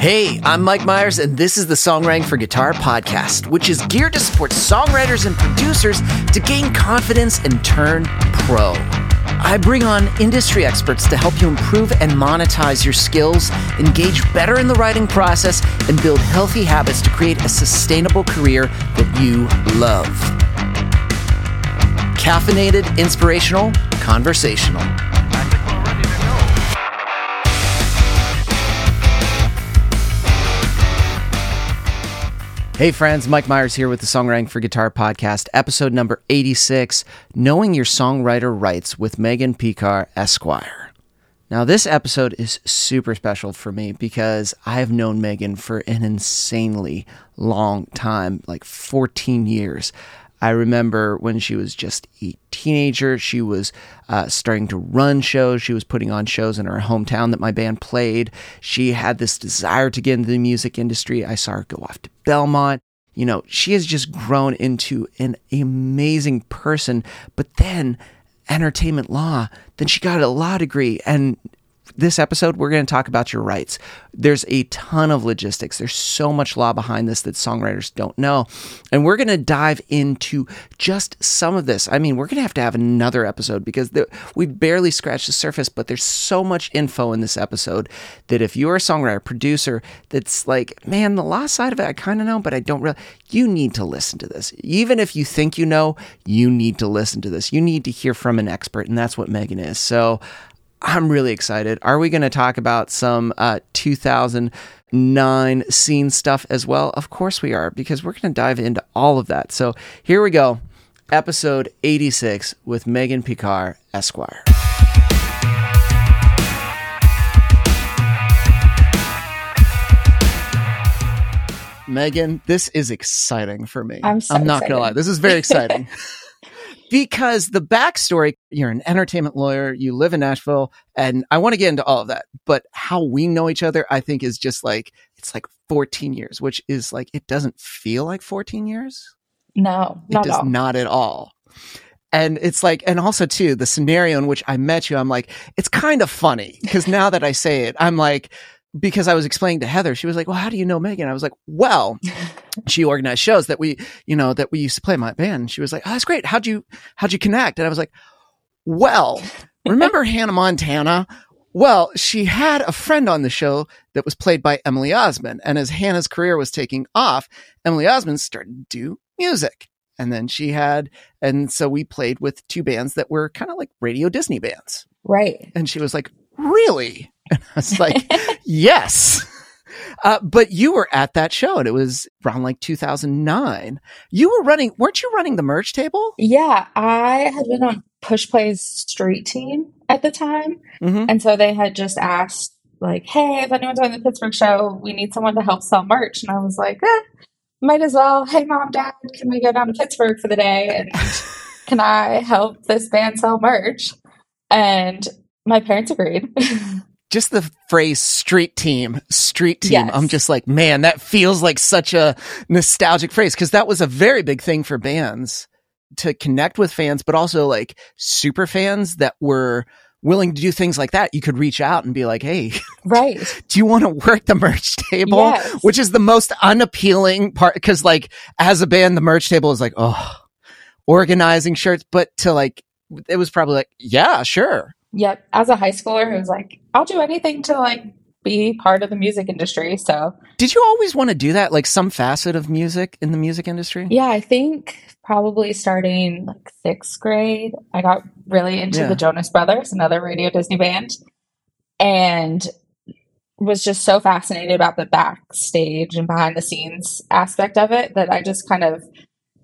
Hey, I'm Mike Myers, and this is the Songwriting for Guitar podcast, which is geared to support songwriters and producers to gain confidence and turn pro. I bring on industry experts to help you improve and monetize your skills, engage better in the writing process, and build healthy habits to create a sustainable career that you love. Caffeinated, inspirational, conversational. Hey friends, Mike Myers here with the Songwriting for Guitar podcast, episode number 86 Knowing Your Songwriter Rights with Megan Pekar, Esquire. Now, this episode is super special for me because I have known Megan for an insanely long time like 14 years. I remember when she was just a teenager, she was uh, starting to run shows. She was putting on shows in her hometown that my band played. She had this desire to get into the music industry. I saw her go off to Belmont. You know, she has just grown into an amazing person. But then, entertainment law, then she got a law degree and this episode, we're going to talk about your rights. There's a ton of logistics. There's so much law behind this that songwriters don't know. And we're going to dive into just some of this. I mean, we're going to have to have another episode because the, we've barely scratched the surface, but there's so much info in this episode that if you're a songwriter, producer, that's like, man, the law side of it, I kind of know, but I don't really, you need to listen to this. Even if you think you know, you need to listen to this. You need to hear from an expert, and that's what Megan is. So, I'm really excited. Are we going to talk about some uh, 2009 scene stuff as well? Of course we are, because we're going to dive into all of that. So here we go. Episode 86 with Megan Pekar, Esquire. Megan, this is exciting for me. I'm, so I'm not going to lie. This is very exciting. because the backstory you're an entertainment lawyer, you live in Nashville, and I want to get into all of that. But how we know each other, I think, is just like it's like 14 years, which is like it doesn't feel like 14 years. No, It does at all. not at all. And it's like, and also too, the scenario in which I met you, I'm like, it's kind of funny because now that I say it, I'm like, because I was explaining to Heather, she was like, well, how do you know Megan? I was like, well, she organized shows that we, you know, that we used to play in my band. And she was like, oh, that's great. How'd you, how'd you connect? And I was like, well, remember Hannah Montana? Well, she had a friend on the show that was played by Emily Osment. And as Hannah's career was taking off, Emily Osment started to do music. And then she had, and so we played with two bands that were kind of like radio Disney bands. Right. And she was like, really? And I was like, yes. Uh, but you were at that show and it was around like 2009. You were running, weren't you running the merch table? Yeah, I had been on Push Play's street team at the time. Mm-hmm. And so they had just asked, like, hey, if anyone's on the Pittsburgh show, we need someone to help sell merch. And I was like, eh, might as well. Hey, mom, dad, can we go down to Pittsburgh for the day? And can I help this band sell merch? And my parents agreed. Just the phrase street team, street team. Yes. I'm just like, man, that feels like such a nostalgic phrase because that was a very big thing for bands to connect with fans, but also like super fans that were willing to do things like that. You could reach out and be like, hey, right. do you want to work the merch table? Yes. Which is the most unappealing part because like as a band, the merch table is like, oh, organizing shirts, but to like, it was probably like, yeah, sure. Yep. As a high schooler who's like, I'll do anything to like be part of the music industry. So Did you always want to do that? Like some facet of music in the music industry? Yeah, I think probably starting like sixth grade, I got really into Yeah. the Jonas Brothers, another Radio Disney band, and was just so fascinated about the backstage and behind the scenes aspect of it that I just kind of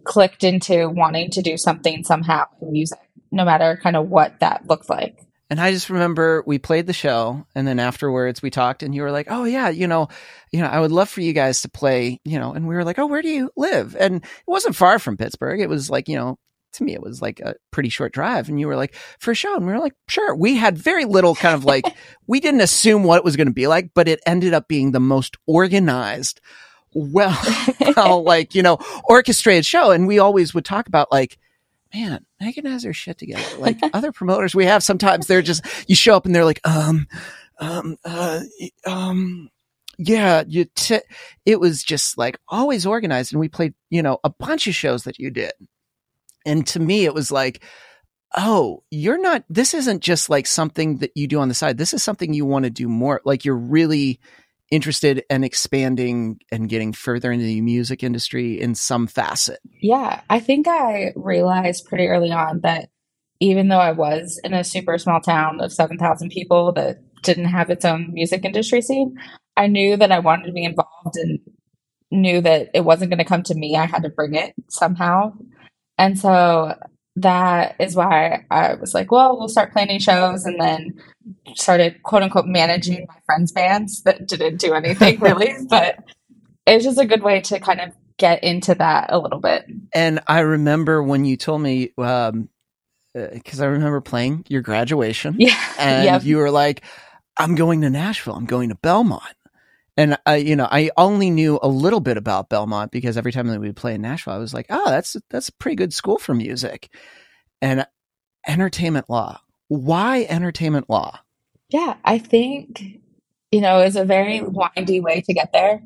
clicked into wanting to do something somehow in music, no matter kind of what that looked like. And I just remember we played the show and then afterwards we talked and you were like, "Oh yeah, you know, you know, I would love for you guys to play, you know." And we were like, "Oh, where do you live?" And it wasn't far from Pittsburgh. It was like, you know, to me it was like a pretty short drive and you were like, "For a show." And we were like, "Sure." We had very little kind of like we didn't assume what it was going to be like, but it ended up being the most organized well, well like, you know, orchestrated show and we always would talk about like man, Megan has her shit together. Like other promoters we have, sometimes they're just, you show up and they're like, um, um, uh, um, Yeah, you t- it was just like always organized and we played, you know, a bunch of shows that you did. And to me it was like, oh, you're not this isn't just like something that you do on the side. This is something you want to do more. Like you're really interested in expanding and getting further into the music industry in some facet. Yeah, I think I realized pretty early on that even though I was in a super small town of 7,000 people that didn't have its own music industry scene, I knew that I wanted to be involved and knew that it wasn't going to come to me. I had to bring it somehow. And so that is why I was like, well, we'll start planning shows and then started quote unquote managing my friends' bands that didn't do anything really. but it's just a good way to kind of get into that a little bit. And I remember when you told me, um, because uh, I remember playing your graduation. Yeah. And yep. you were like, I'm going to Nashville. I'm going to Belmont. And I, you know, I only knew a little bit about Belmont because every time that we play in Nashville, I was like, oh, that's, that's a pretty good school for music. And entertainment law. Why entertainment law? Yeah, I think, you know, it's a very windy way to get there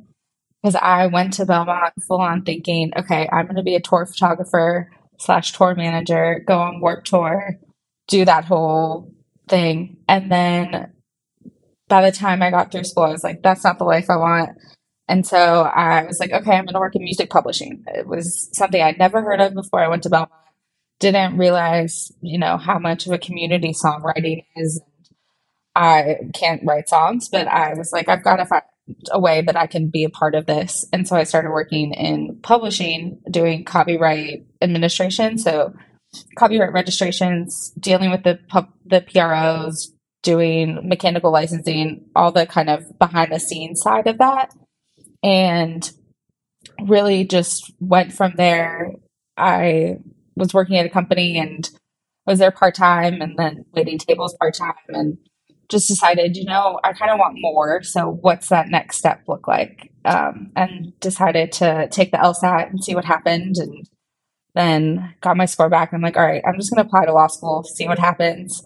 because I went to Belmont full on thinking, okay, I'm going to be a tour photographer slash tour manager, go on Warped Tour, do that whole thing. And then by the time I got through school, I was like, that's not the life I want. And so I was like, okay, I'm going to work in music publishing. It was something I'd never heard of before I went to Belmont. Didn't realize, you know, how much of a community songwriting is. I can't write songs, but I was like, I've got to find a way that I can be a part of this. And so I started working in publishing, doing copyright administration. So copyright registrations, dealing with the the PROs, doing mechanical licensing, all the kind of behind the scenes side of that. And really just went from there. I was working at a company and was there part time and then waiting tables part time and just decided, you know, I kind of want more. So what's that next step look like? Um, and decided to take the LSAT and see what happened. And then got my score back. And I'm like, all right, I'm just going to apply to law school, see what happens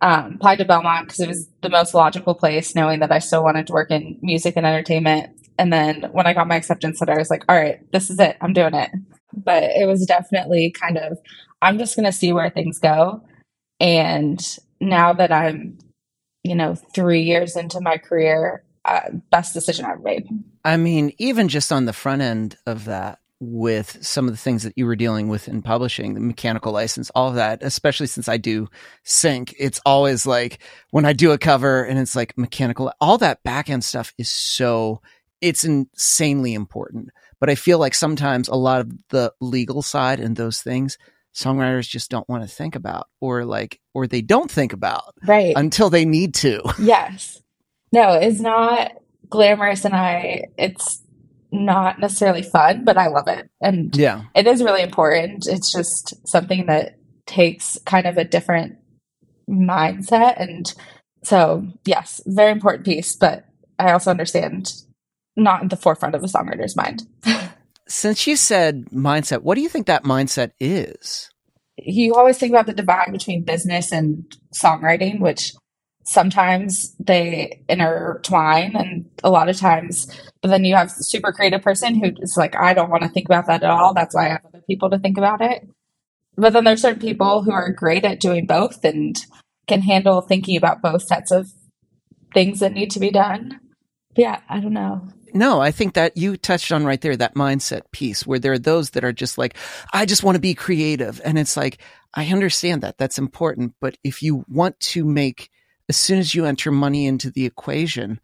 um, applied to Belmont because it was the most logical place, knowing that I still wanted to work in music and entertainment. And then when I got my acceptance letter, I was like, all right, this is it. I'm doing it. But it was definitely kind of, I'm just going to see where things go. And now that I'm, you know, three years into my career, uh, best decision I've made. I mean, even just on the front end of that, with some of the things that you were dealing with in publishing, the mechanical license, all of that, especially since I do sync, it's always like when I do a cover and it's like mechanical, all that back end stuff is so, it's insanely important. But I feel like sometimes a lot of the legal side and those things, songwriters just don't want to think about or like, or they don't think about right until they need to. Yes. No, it's not glamorous and I, it's, not necessarily fun, but I love it. And yeah, it is really important. It's just something that takes kind of a different mindset. And so, yes, very important piece, but I also understand not in the forefront of a songwriter's mind. Since you said mindset, what do you think that mindset is? You always think about the divide between business and songwriting, which sometimes they intertwine and a lot of times but then you have super creative person who is like i don't want to think about that at all that's why i have other people to think about it but then there's certain people who are great at doing both and can handle thinking about both sets of things that need to be done but yeah i don't know no, I think that you touched on right there that mindset piece where there are those that are just like, I just want to be creative. And it's like, I understand that. That's important. But if you want to make as soon as you enter money into the equation,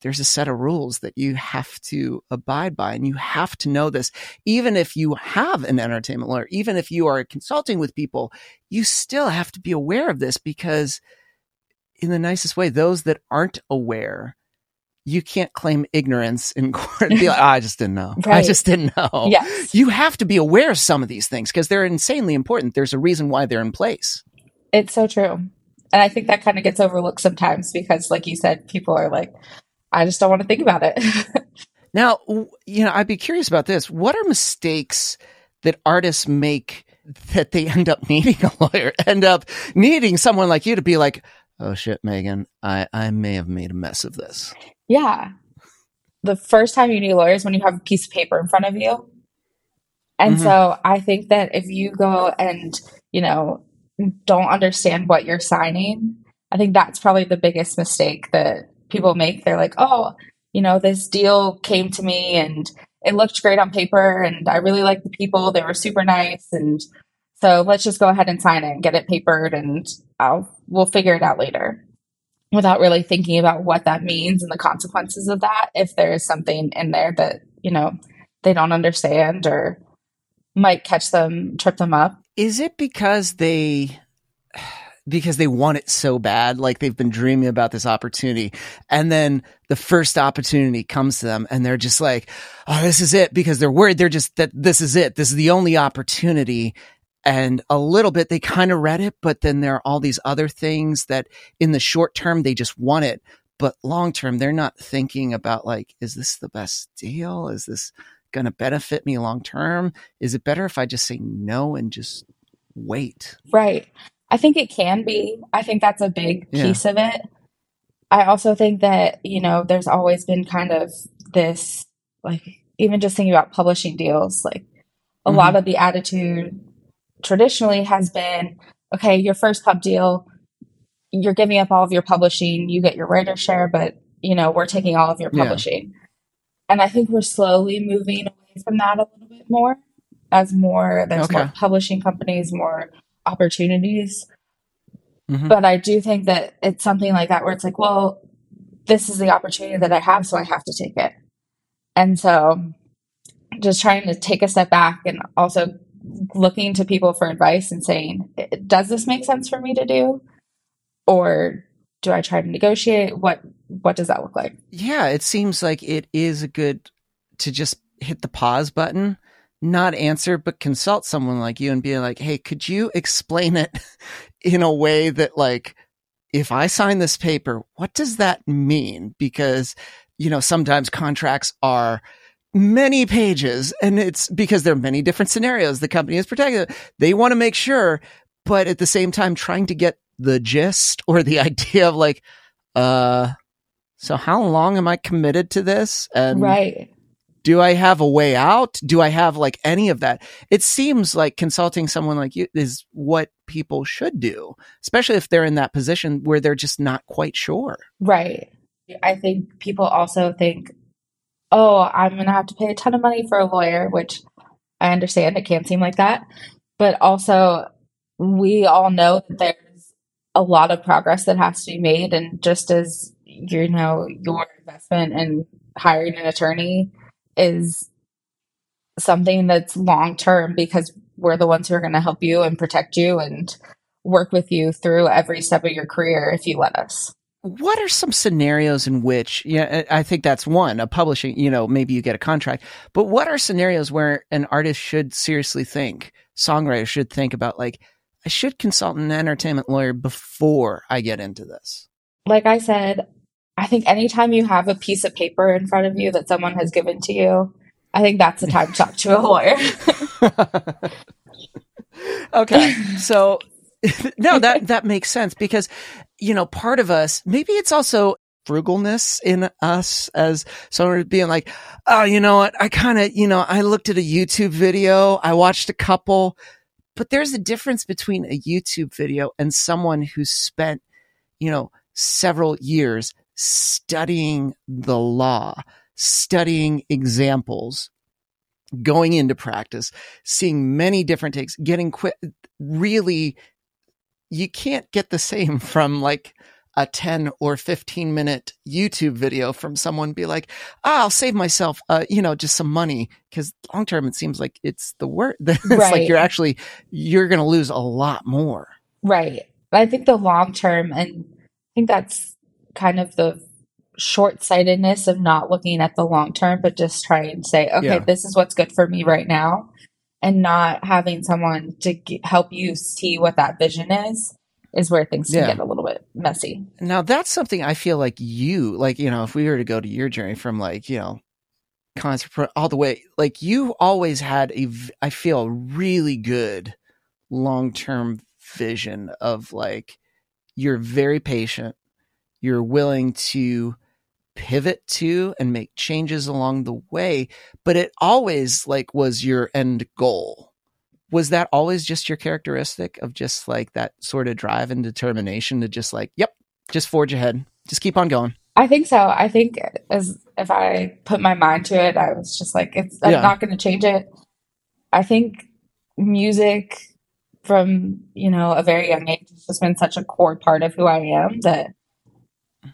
there's a set of rules that you have to abide by and you have to know this. Even if you have an entertainment lawyer, even if you are consulting with people, you still have to be aware of this because in the nicest way, those that aren't aware, you can't claim ignorance in court and be like, oh, I just didn't know. Right. I just didn't know. Yes. You have to be aware of some of these things because they're insanely important. There's a reason why they're in place. It's so true. And I think that kind of gets overlooked sometimes because, like you said, people are like, I just don't want to think about it. now, you know, I'd be curious about this. What are mistakes that artists make that they end up needing a lawyer, end up needing someone like you to be like, oh shit, Megan, I, I may have made a mess of this? Yeah. the first time you need lawyers when you have a piece of paper in front of you. And Mhm. so I think that if you go and, you know, don't understand what you're signing, I think that's probably the biggest mistake that people make. They're like, oh, you know, this deal came to me and it looked great on paper and I really liked the people. They were super nice. And so let's just go ahead and sign it and get it papered and I'll, we'll figure it out later without really thinking about what that means and the consequences of that. If there is something in there that, you know, they don't understand or might catch them, trip them up. Is it because they because they want it so bad, like they've been dreaming about this opportunity, and then the first opportunity comes to them, and they're just like, "Oh, this is it," because they're worried. They're just that this is it. This is the only opportunity. And a little bit, they kind of read it, but then there are all these other things that in the short term, they just want it. But long term, they're not thinking about like, is this the best deal? Is this going to benefit me long term? Is it better if I just say no and just wait? Right. I think it can be. I think that's a big Yeah. piece of it. I also think that, you know, there's always been kind of this, like, even just thinking about publishing deals, like, a lot mm-hmm. of the attitude traditionally has been okay, your first pub deal, you're giving up all of your publishing, you get your writer share, but, you know, we're taking all of your Yeah. And I think we're slowly moving away from that a little bit more as more, there's Okay. more publishing companies, more opportunities. Mhm. But I do think that it's something like that where it's like, well, this is the opportunity that I have, so I have to take it. And so just trying to take a step back and also looking to people for advice and saying, does this make sense for me to do? Or do I try to negotiate? What what does that look like? Yeah, it seems like it is a good to just hit the pause button, not answer, but consult someone like you and be like, hey, could you explain it in a way that, like, if I sign this paper, what does that mean? Because, you know, sometimes contracts are many pages and it's because there are many different scenarios the company is protected. They want to make sure, but at the same time, trying to get the gist or the idea of like, uh, so how long am I committed to this? And right. do I have a way out? Do I have like any of that? It seems like consulting someone like you is what people should do, especially if they're in that position where they're just not quite sure. Right. I think people also think, oh, I'm going to have to pay a ton of money for a lawyer, which I understand it can seem like that. But also, we all know that there's a lot of progress that has to be made. And just as, you know, your investment in hiring an attorney is something that's long term because we're the ones who are going to help you and protect you and work with you through every step of your career if you let us. What are some scenarios in which, yeah, I think that's one, a publishing, you know, maybe you get a contract, but what are scenarios where an artist should seriously think, songwriter should think about like, I should consult an entertainment lawyer before I get into this? like I said, I think anytime you have a piece of paper in front of you that someone has given to you, I think that's the time to talk to a lawyer. okay. So no, that that makes sense because you know, part of us, maybe it's also frugalness in us as someone being like, "Oh, you know what? I kind of, you know, I looked at a YouTube video, I watched a couple, but there's a difference between a YouTube video and someone who spent, you know, several years studying the law, studying examples, going into practice, seeing many different takes, getting quick, really, you can't get the same from like a 10 or 15 minute YouTube video from someone be like, ah, I'll save myself, uh, you know, just some money. Cause long term, it seems like it's the worst. it's like you're actually, you're going to lose a lot more. right. I think the long term, and I think that's kind of the short sightedness of not looking at the long term, but just trying to say, okay, Yeah. this is what's good for me right now. And not having someone to g- help you see what that vision is, is where things can Yeah. get a little bit messy. Now that's something I feel like you, like, you know, if we were to go to your journey from like, you know, concert pro- all the way, like you always had a I feel really good long-term vision of like, you're very patient. You're willing to pivot to and make changes along the way, but it always like was your end goal. Was that always just your characteristic of just like that sort of drive and determination to just like, yep, just forge ahead, just keep on going? I think so. I think as if I put my mind to it, I was just like, it's I'm Yeah. not going to change it. I think music from you know a very young age has just been such a core part of who I am that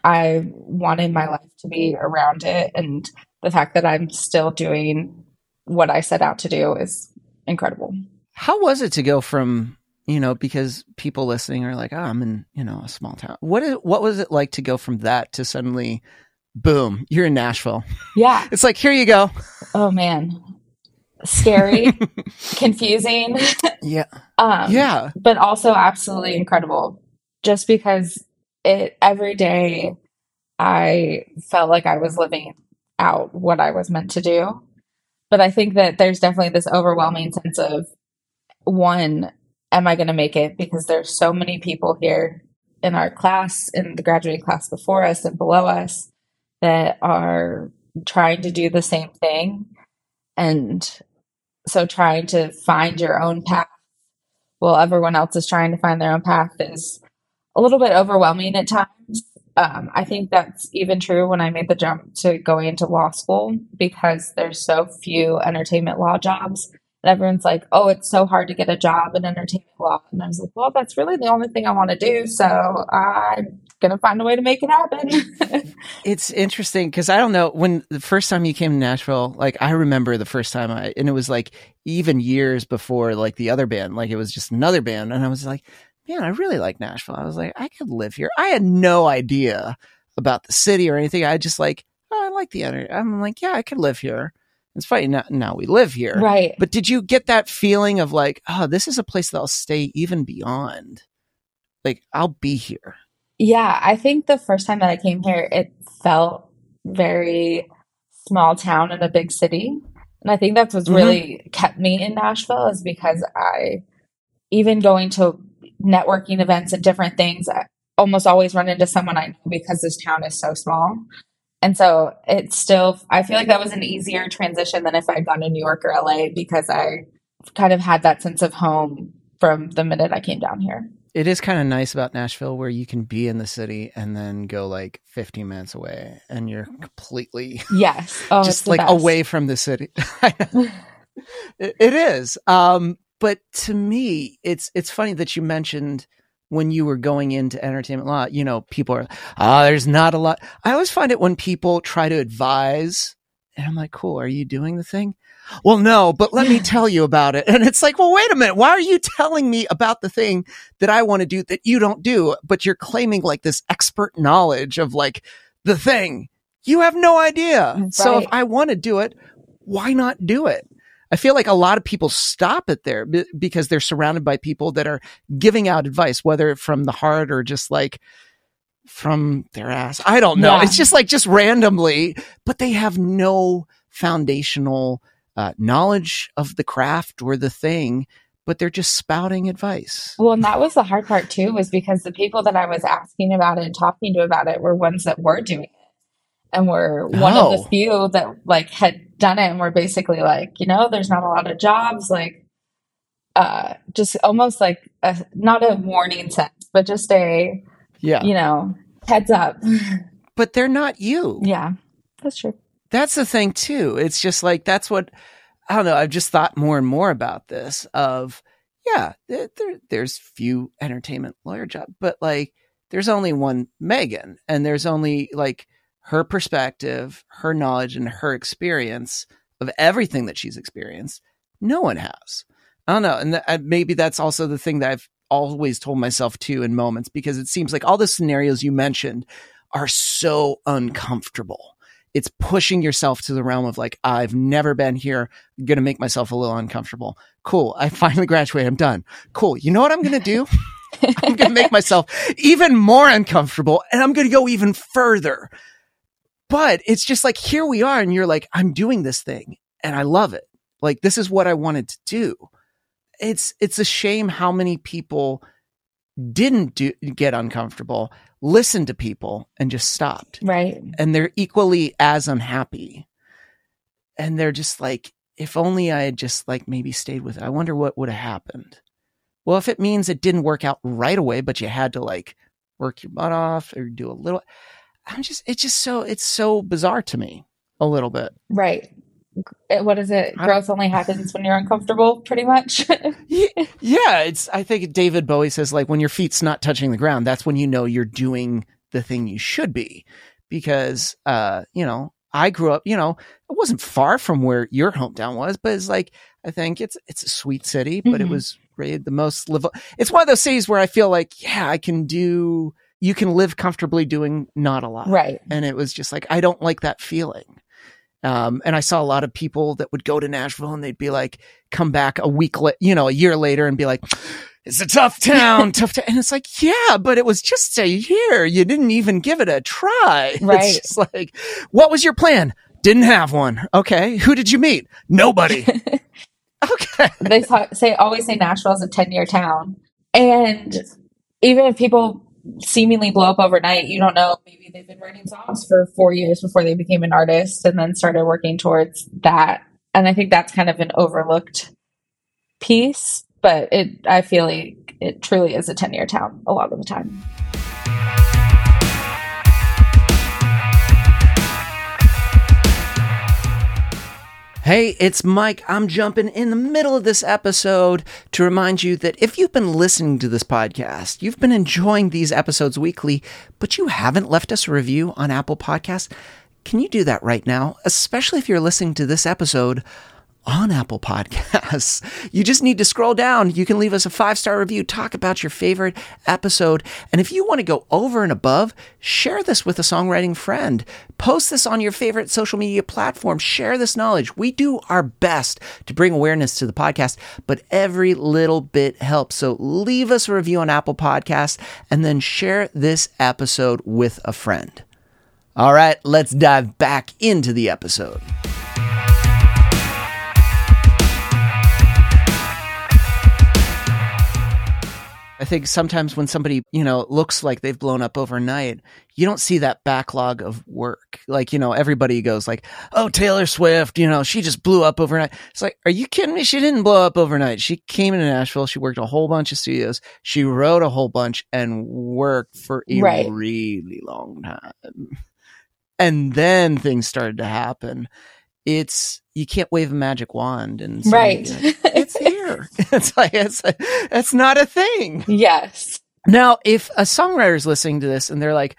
I wanted my life to be around it, and the fact that I'm still doing what I set out to do is incredible. How was it to go from, you know, because people listening are like, oh, I'm in, you know, a small town. What is, what was it like to go from that to suddenly, boom, you're in Nashville? Yeah. It's like, here you go. Oh man, scary, confusing. Yeah. Um, Yeah. but also absolutely incredible just because it every day I felt like I was living out what I was meant to do. But I think that there's definitely this overwhelming sense of one, am I going to make it? Because there's so many people here in our class, in the graduating class before us and below us, that are trying to do the same thing. And so trying to find your own path while everyone else is trying to find their own path is a little bit overwhelming at times. Um, I think that's even true when I made the jump to going into law school because there's so few entertainment law jobs. And everyone's like, oh, it's so hard to get a job in entertainment law. And I was like, well, that's really the only thing I want to do. So I'm going to find a way to make it happen. It's interesting because I don't know when the first time you came to Nashville, like I remember the first time I, and it was like even years before like the other band, like it was just another band. And I was like, man, I really like Nashville. I was like, I could live here. I had no idea about the city or anything. I just like, oh, I like the energy. I'm like, yeah, I could live here. It's funny. Now, now we live here. right. But did you get that feeling of like, oh, this is a place that I'll stay even beyond? Like, I'll be here. Yeah, I think the first time that I came here, it felt very small town in a big city. And I think that's what's Mhm. really kept me in Nashville is because I, even going to networking events and different things, I almost always run into someone I know because this town is so small. And so it's still, I feel like that was an easier transition than if I'd gone to New York or LA because I kind of had that sense of home from the minute I came down here. It is kind of nice about Nashville where you can be in the city and then go like 15 minutes away and you're completely Yes. Oh, just like best. away from the city. it, it is. Um, but to me, it's it's funny that you mentioned when you were going into entertainment law, you know, people are, ah, there's not a lot. I always find it when people try to advise, and I'm like, cool, are you doing the thing? Well, no, but let me tell you about it. And it's like, well, wait a minute. Why are you telling me about the thing that I want to do that you don't do? But you're claiming like this expert knowledge of like the thing. You have no idea. So if I want to do it, why not do it? I feel like a lot of people stop it there be- because they're surrounded by people that are giving out advice, whether from the heart or just like from their ass. I don't know. Yeah. It's just like just randomly, but they have no foundational uh, knowledge of the craft or the thing, but they're just spouting advice. Well, and that was the hard part too, was because the people that I was asking about it and talking to about it were ones that were doing it. And were one of Oh. the few that like had done it and we're basically like, you know, there's not a lot of jobs, like uh just almost like a not a warning sense, but just a, Yeah. you know, heads up. But they're not you. yeah. That's true. that's the thing too. It's just like that's what I don't know. I've just thought more and more about this. Of yeah, there, there- there's few entertainment lawyer jobs, but like there's only one Megan, and there's only like her perspective, her knowledge, and her experience of everything that she's experienced. No one has. I don't know, and th- maybe that's also the thing that I've always told myself too in moments because it seems like all the scenarios you mentioned are so uncomfortable it's pushing yourself to the realm of like, I've never been here. I'm going to make myself a little uncomfortable. Cool. I finally graduated. I'm done. Cool. You know what I'm going to do? I'm going to make myself even more uncomfortable and I'm going to go even further. But it's just like, here we are. And you're like, I'm doing this thing and I love it. Like, this is what I wanted to do. It's, it's a shame how many people didn't do, get uncomfortable, listened to people and just stopped. Right. And they're equally as unhappy. And they're just like, if only I had just like maybe stayed with it, I wonder what would have happened. Well, if it means it didn't work out right away, but you had to like work your butt off or do a little, I'm just, it's just so, it's so bizarre to me a little bit. Right. What is it? Growth only happens when you're uncomfortable, pretty much. Ye- yeah, it's. I think David Bowie says like when your feet's not touching the ground, that's when you know you're doing the thing you should be, because uh, you know, I grew up. You know, it wasn't far from where your hometown was, but it's like I think it's it's a sweet city, but it Mhm. was rated the most live. It's one of those cities where I feel like yeah, I can do. You can live comfortably doing not a lot, right. and it was just like I don't like that feeling. Um, and I saw a lot of people that would go to Nashville and they'd be like, come back a week, la- you know, a year later and be like, it's a tough town, tough town. And it's like, yeah, but it was just a year. You didn't even give it a try. Right. It's just like, what was your plan? Didn't have one. Okay. Who did you meet? Nobody. okay. they th- say always say Nashville's a 10 year town. And even if people seemingly blow up overnight, you don't know. Maybe they've been writing songs for four years before they became an artist and then started working towards that. And I think that's kind of an overlooked piece, but it, I feel like it truly is a 10 year town a lot of the time. Hey, it's Mike. I'm jumping in the middle of this episode to remind you that if you've been listening to this podcast, you've been enjoying these episodes weekly, but you haven't left us a review on Apple Podcasts, can you do that right now? Especially if you're listening to this episode on Apple Podcasts. You just need to scroll down. You can leave us a five star review, talk about your favorite episode. And if you want to go over and above, share this with a songwriting friend. Post this on your favorite social media platform. Share this knowledge. We do our best to bring awareness to the podcast, but every little bit helps. So leave us a review on Apple Podcasts and then share this episode with a friend. All right, let's dive back into the episode. I think sometimes when somebody, you know, looks like they've blown up overnight, you don't see that backlog of work. Like, you know, everybody goes like, "Oh, Taylor Swift, you know, she just blew up overnight." It's like, "Are you kidding me? She didn't blow up overnight. She came into Nashville, she worked a whole bunch of studios, she wrote a whole bunch and worked for a Right. really long time." And then things started to happen. It's you can't wave a magic wand and suddenly Right. be like, it's here. It's like it's it's not a thing. yes. Now, if a songwriter is listening to this and they're like,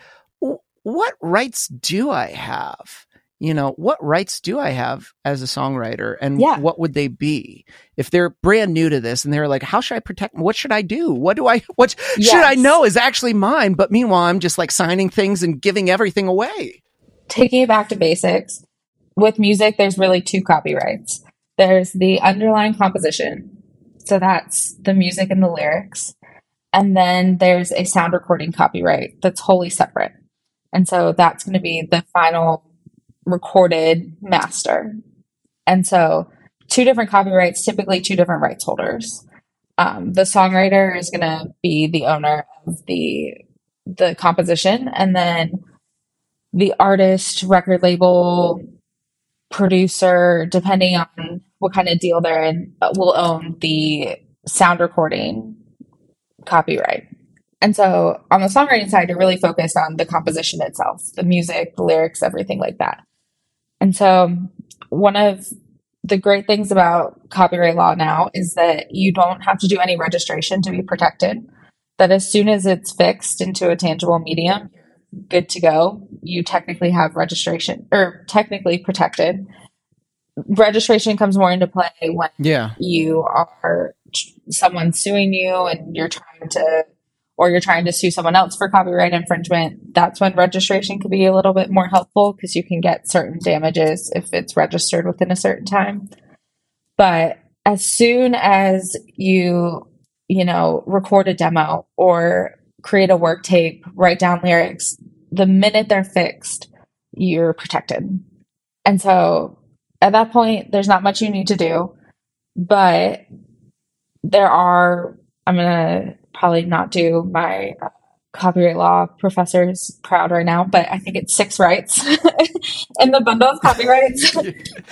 "What rights do I have?" You know, what rights do I have as a songwriter, and Yeah. what would they be if they're brand new to this and they're like, "How should I protect? What should I do? What do I? What should I know is actually mine?" But meanwhile, I'm just like signing things and giving everything away. taking it back to basics with music there's really two copyrights there's the underlying composition. So that's the music and the lyrics. And then there's a sound recording copyright that's wholly separate. And so that's going to be the final recorded master. And so two different copyrights typically two different rights holders. Um, the songwriter is going to be the owner of the the composition. And then the artist, record label, producer, depending on what kind of deal they're in, will own the sound recording copyright. And so on the songwriting side, you're really focused on the composition itself, the music, the lyrics, everything like that. And so one of the great things about copyright law now is that you don't have to do any registration to be protected. That as soon as it's fixed into a tangible medium, good to go. You technically have registration or technically protected. Registration comes more into play when Yeah, you are someone suing you and you're trying to or you're trying to sue someone else for copyright infringement that's when registration could be a little bit more helpful because you can get certain damages if it's registered within a certain time. But as soon as you you know record a demo or create a work tape write down lyrics the minute they're fixed you're protected. And so at that point there's not much you need to do but there are i'm gonna probably not do my uh, copyright law professors proud right now, but I think it's six rights in the bundle of copyrights.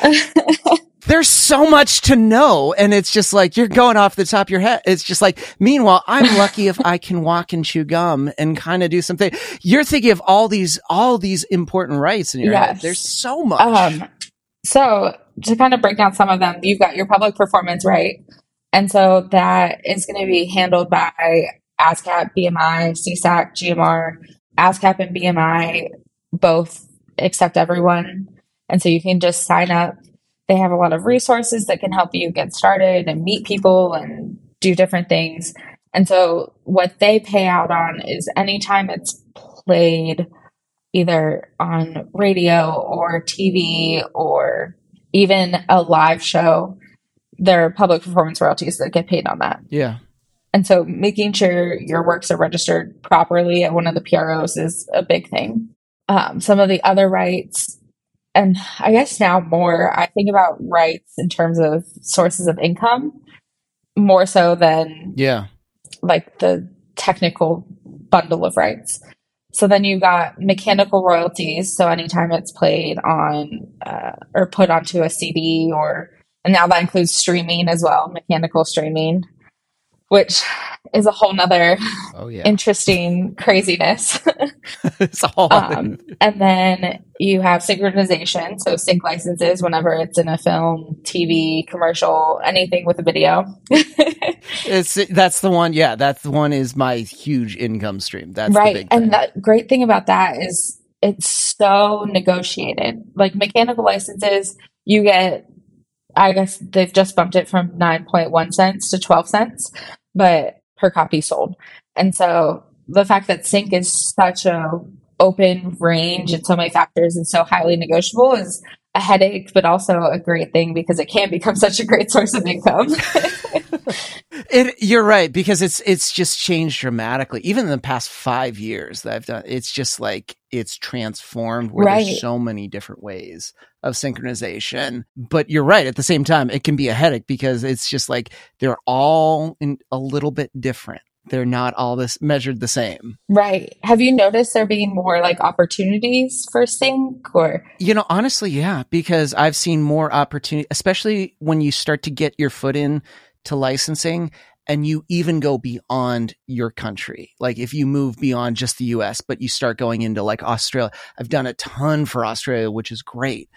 There's so much to know. And it's just like, you're going off the top of your head. It's just like, meanwhile, I'm lucky if I can walk and chew gum and kind of do something. You're thinking of all these, all these important rights in your Yes. head. There's so much. Um, so to kind of break down some of them, you've got your public performance right. And so that is going to be handled by ASCAP, BMI, SESAC, GMR. ASCAP and BMI both accept everyone. And so you can just sign up. They have a lot of resources that can help you get started and meet people and do different things. And so what they pay out on is anytime it's played either on radio or TV or even a live show, there are public performance royalties that get paid on that. yeah. And so making sure your works are registered properly at one of the PROs is a big thing. Um, some of the other rights, and I guess now more, I think about rights in terms of sources of income more so than Yeah. like the technical bundle of rights. So then you got mechanical royalties. So anytime it's played on uh, or put onto a CD, or and now that includes streaming as well, mechanical streaming, which is a whole nother Oh, yeah. interesting craziness. it's um, and then you have synchronization, so sync licenses whenever it's in a film, TV, commercial, anything with a video. it's, that's the one. Yeah. That's the one is my huge income stream. That's the right and the great thing about that is it's so negotiated like mechanical licenses you get i guess they've just bumped it from 9.1 cents to 12 cents but per copy sold. And so the fact that sync is such a open range and so many factors and so highly negotiable is a headache but also a great thing because it can become such a great source of income It, you're right because it's it's just changed dramatically. Even in the past five years that I've done, it's just like it's transformed. Where Right. there's so many different ways of synchronization. But you're right. At the same time, it can be a headache because it's just like they're all in a little bit different. They're not all this measured the same. right have you noticed there being more like opportunities for sync or You know, honestly, yeah, because I've seen more opportunity, especially when you start to get your foot in to licensing and you even go beyond your country. Like if you move beyond just the US, but you start going into like Australia. I've done a ton for Australia, which is great.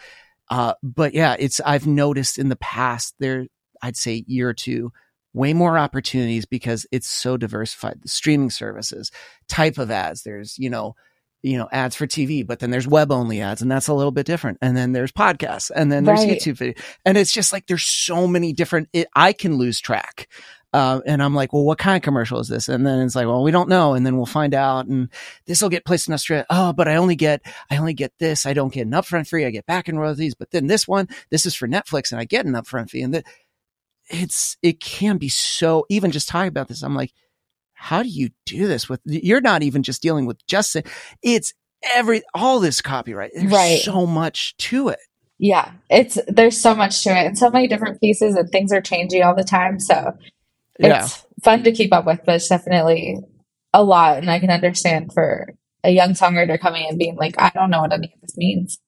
Uh, but yeah, it's, I've noticed in the past there, I'd say year or two, way more opportunities because it's so diversified. The streaming services, type of ads, there's, you know, you know, ads for TV, but then there's web only ads and that's a little bit different. And then there's podcasts and then there's Right. YouTube video. And it's just like, there's so many different, it, I can lose track. Um, and I'm like, well, what kind of commercial is this? And then it's like, well, we don't know. And then we'll find out. And this will get placed in Australia. Oh, but I only get, I only get this. I don't get an upfront fee. I get back in royalties. But then this one, this is for Netflix and I get an upfront fee. And that it's, it can be so, even just talking about this, I'm like, how do you do this with, you're not even just dealing with just, it's every, all this copyright. There's Right. so much to it. Yeah, it's there's so much to it and so many different pieces and things are changing all the time. So Yeah. it's fun to keep up with, but it's definitely a lot. And I can understand for a young songwriter coming in being like, I don't know what any of this means.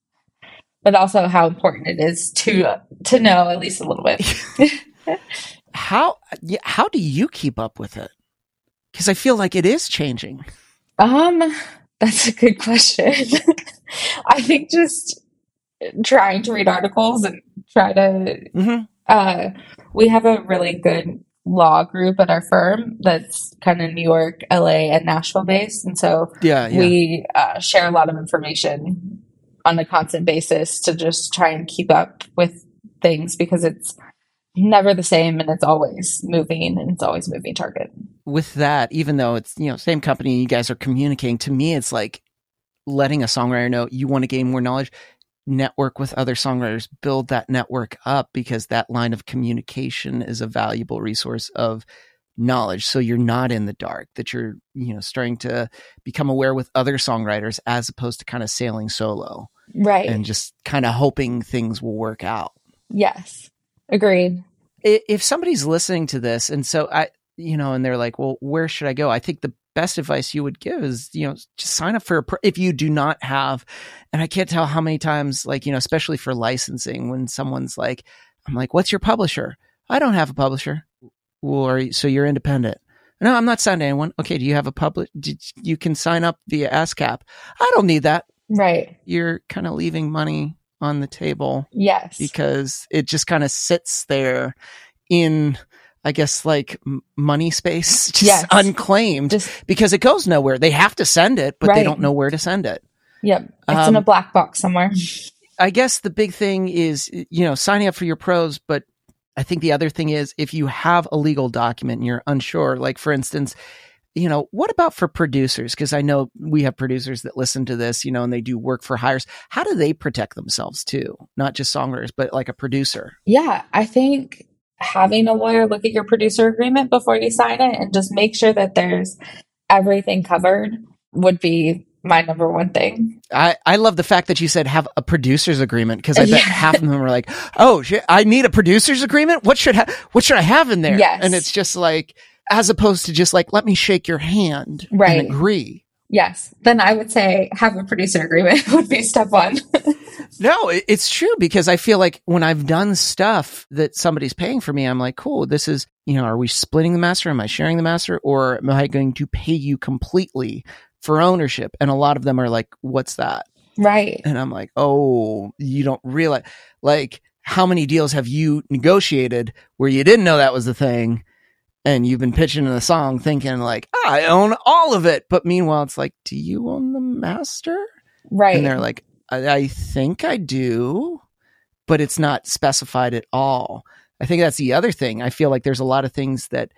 But also how important it is to to know at least a little bit. How, how do you keep up with it? Cause I feel like it is changing. Um, that's a good question. I think just trying to read articles and try to hmm Uh, we have a really good law group at our firm that's kind of New York, LA, and Nashville based. And so Yeah. Yeah. we uh, share a lot of information on a constant basis to just try and keep up with things because it's never the same and it's always moving and it's always moving target. with that, even though it's you know same company, you guys are communicating. To me, it's like letting a songwriter know you want to gain more knowledge. Network with other songwriters, build that network up because that line of communication is a valuable resource of knowledge. So you're not in the dark. That you're you know starting to become aware with other songwriters as opposed to kind of sailing solo Right. and just kind of hoping things will work out. yes. Agreed. If somebody's listening to this and so I, you know, and they're like, well, where should I go? I think the best advice you would give is, you know, just sign up for a, if you do not have, and I can't tell how many times, like, you know, especially for licensing, when someone's like, I'm like, what's your publisher? I don't have a publisher. Or so you're independent. No, I'm not signed to anyone. Okay. Do you have a public? You can sign up via ASCAP. I don't need that. Right. You're kind of leaving money on the table. Yes. Because it just kind of sits there in I guess like money space, just yes. unclaimed just, because it goes nowhere. They have to send it, but right. they don't know where to send it. Yep. It's um, in a um, black box somewhere. I guess the big thing is, you know, signing up for your pros, but I think the other thing is if you have a legal document and you're unsure, like for instance, you know, what about for producers? Because I know we have producers that listen to this, you know, and they do work for hires. How do they protect themselves too? Not just songwriters, but like a producer. Yeah, I think having a lawyer look at your producer agreement before you sign it and just make sure that there's everything covered would be my number one thing. I, I love the fact that you said have a producer's agreement because I bet yeah. half of them are like, oh, shit, I need a producer's agreement. What should ha- what should I have in there? Yes. and it's just like as opposed to just like let me shake your hand right. and agree. Yes, then I would say have a producer agreement would be step one. no, it's true because I feel like when I've done stuff that somebody's paying for me, I'm like, cool, this is, you know, are we splitting the master? Am I sharing the master? Or am I going to pay you completely for ownership? And a lot of them are like, what's that? Right. And I'm like, oh, you don't realize, like, how many deals have you negotiated where you didn't know that was the thing? And you've been pitching in a song thinking like I own all of it, but meanwhile it's like, do you own the master? Right. And they're like, I, I think I do, but it's not specified at all. I think that's the other thing. I feel like there's a lot of things that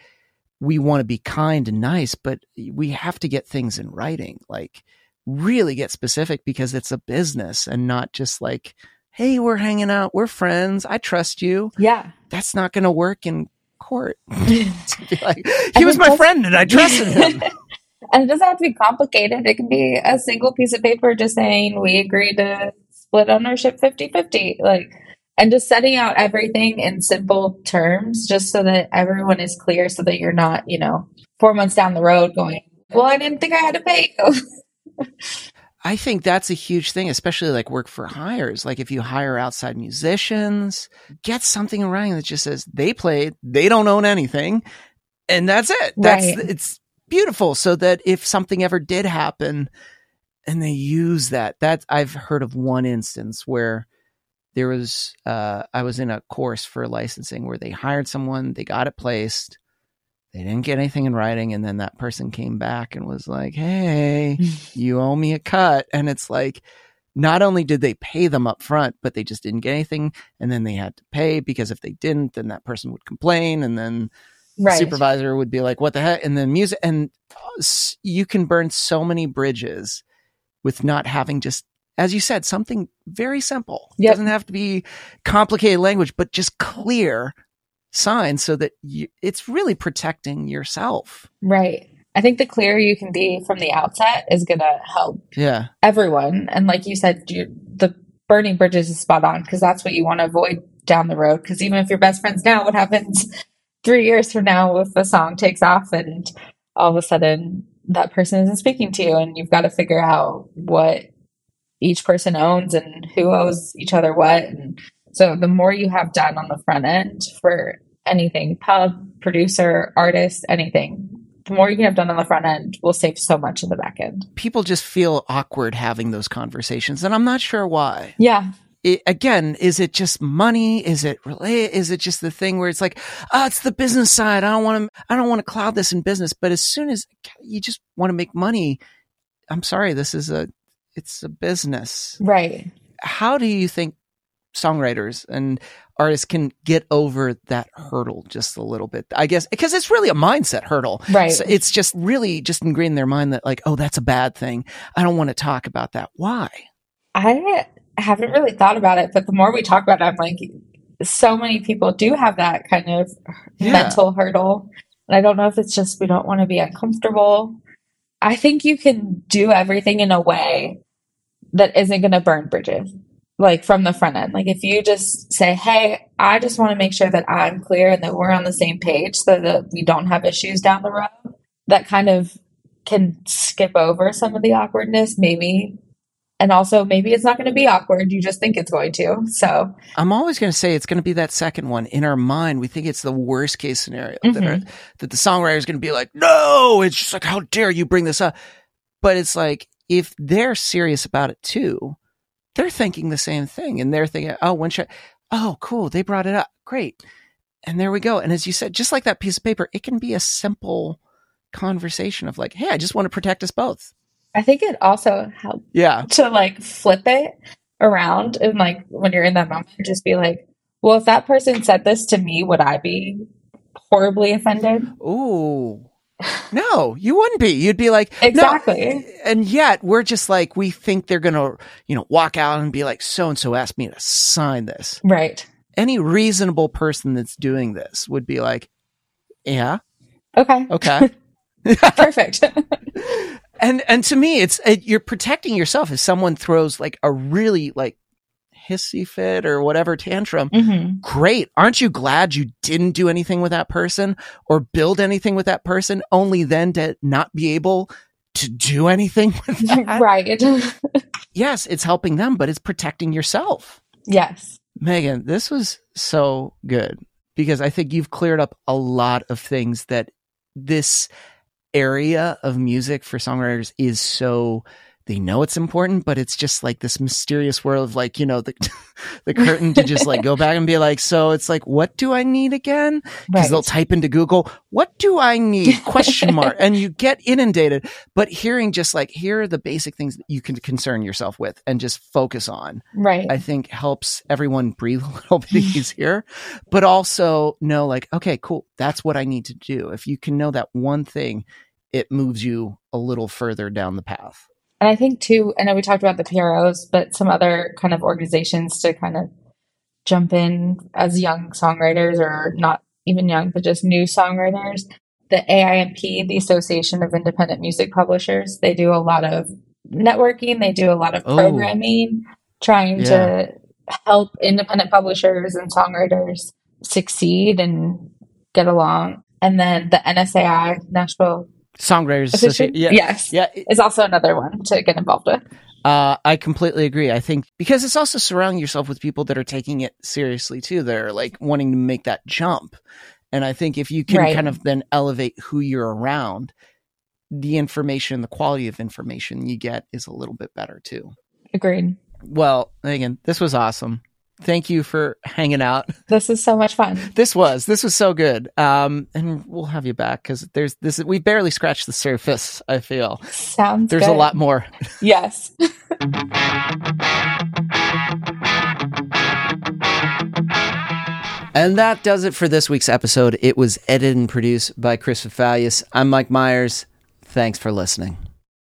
we want to be kind and nice, but we have to get things in writing, like really get specific because it's a business and not just like, hey, we're hanging out, we're friends, I trust you. Yeah. That's not going to work in court. like, he was my friend and I trusted him. and it doesn't have to be complicated. It can be a single piece of paper just saying we agree to split ownership 50 50. Like, and just setting out everything in simple terms just so that everyone is clear so that you're not, you know, four months down the road going, well, I didn't think I had to pay you. I think that's a huge thing, especially like work for hires. Like if you hire outside musicians, get something in writing that just says they played, they don't own anything, and that's it. That's right. it's beautiful. So that if something ever did happen, and they use that, that I've heard of one instance where there was uh, I was in a course for licensing where they hired someone, they got it placed, they didn't get anything in writing and then that person came back and was like hey you owe me a cut and it's like not only did they pay them up front but they just didn't get anything and then they had to pay because if they didn't then that person would complain and then right. the supervisor would be like what the heck and then music and you can burn so many bridges with not having just as you said something very simple yep. doesn't have to be complicated language but just clear signs so that you, it's really protecting yourself. Right. I think the clearer you can be from the outset is going to help yeah. everyone. And like you said, you, the burning bridges is spot on because that's what you want to avoid down the road. Because even if you're best friends now, what happens three years from now if the song takes off and all of a sudden that person isn't speaking to you and you've got to figure out what each person owns and who owes each other what and so the more you have done on the front end for anything, pub, producer, artist, anything, the more you can have done on the front end will save so much in the back end. People just feel awkward having those conversations, and I'm not sure why. Yeah. It, again, is it just money? Is it really? Is it just the thing where it's like, oh, it's the business side. I don't want to. I don't want to cloud this in business. But as soon as you just want to make money, I'm sorry, this is a, it's a business, right? How do you think songwriters and artists can get over that hurdle just a little bit. I guess because it's really a mindset hurdle. Right. So it's just really just ingrained in their mind that like, oh, that's a bad thing. I don't want to talk about that. Why? I haven't really thought about it, but the more we talk about it, I'm like, so many people do have that kind of yeah. mental hurdle. And I don't know if it's just we don't want to be uncomfortable. I think you can do everything in a way that isn't going to burn bridges like from the front end. Like if you just say, Hey, I just want to make sure that I'm clear and that we're on the same page so that we don't have issues down the road, that kind of can skip over some of the awkwardness, maybe. And also, maybe it's not going to be awkward. You just think it's going to. So I'm always going to say it's going to be that second one. In our mind, we think it's the worst case scenario that, Mhm. are, that the songwriter is going to be like, no, it's just like, how dare you bring this up? But it's like, if they're serious about it too, they're thinking the same thing. And they're thinking, oh, when should, oh, cool. They brought it up. Great. And there we go. And as you said, just like that piece of paper, it can be a simple conversation of like, hey, I just want to protect us both. I think it also helps Yeah. to like flip it around and like when you're in that moment, just be like, well, if that person said this to me, would I be horribly offended? Ooh. No, you wouldn't be. You'd be like, no. Exactly. And yet we're just like, we think they're going to, you know, walk out and be like, so and so asked me to sign this. Right. Any reasonable person that's doing this would be like, yeah, Okay. okay. Perfect. and, and to me, it's, it, you're protecting yourself if someone throws like a really like hissy fit or whatever tantrum. hmm Great. Aren't you glad you didn't do anything with that person or build anything with that person only then to not be able to do anything with that? Right. yes, it's helping them, but it's protecting yourself. yes. Megan, this was so good because I think you've cleared up a lot of things that this area of music for songwriters is so they know it's important, but it's just like this mysterious world of like, you know, the the curtain to just like go back and be like, so it's like, what do I need again? Because Right. they'll type into Google, what do I need? Question mark. and you get inundated. But hearing just like, here are the basic things that you can concern yourself with and just focus on. Right. I think helps everyone breathe a little bit easier, but also know like, okay, cool. That's what I need to do. If you can know that one thing, it moves you a little further down the path. And I think too, I know we talked about the PROs, but some other kind of organizations to kind of jump in as young songwriters or not even young, but just new songwriters. The AIMP, the Association of Independent Music Publishers, they do a lot of networking, they do a lot of Oh. programming, trying Yeah. to help independent publishers and songwriters succeed and get along. And then the NSAI, Nashville Songwriters Association. Yeah. yes, Yeah. is also another one to get involved with. Uh, I completely agree. I think because it's also surrounding yourself with people that are taking it seriously too. They're like wanting to make that jump. And I think if you can Right. kind of then elevate who you're around, the information, the quality of information you get is a little bit better too. Agreed. Well, Megan, this was awesome. Thank you for hanging out. This is so much fun. This was this was so good. Um, and we'll have you back because there's this. We barely scratched the surface. I feel Sounds there's a lot more. Yes. And that does it for this week's episode. It was edited and produced by Chris Fafalius. I'm Mike Myers. Thanks for listening.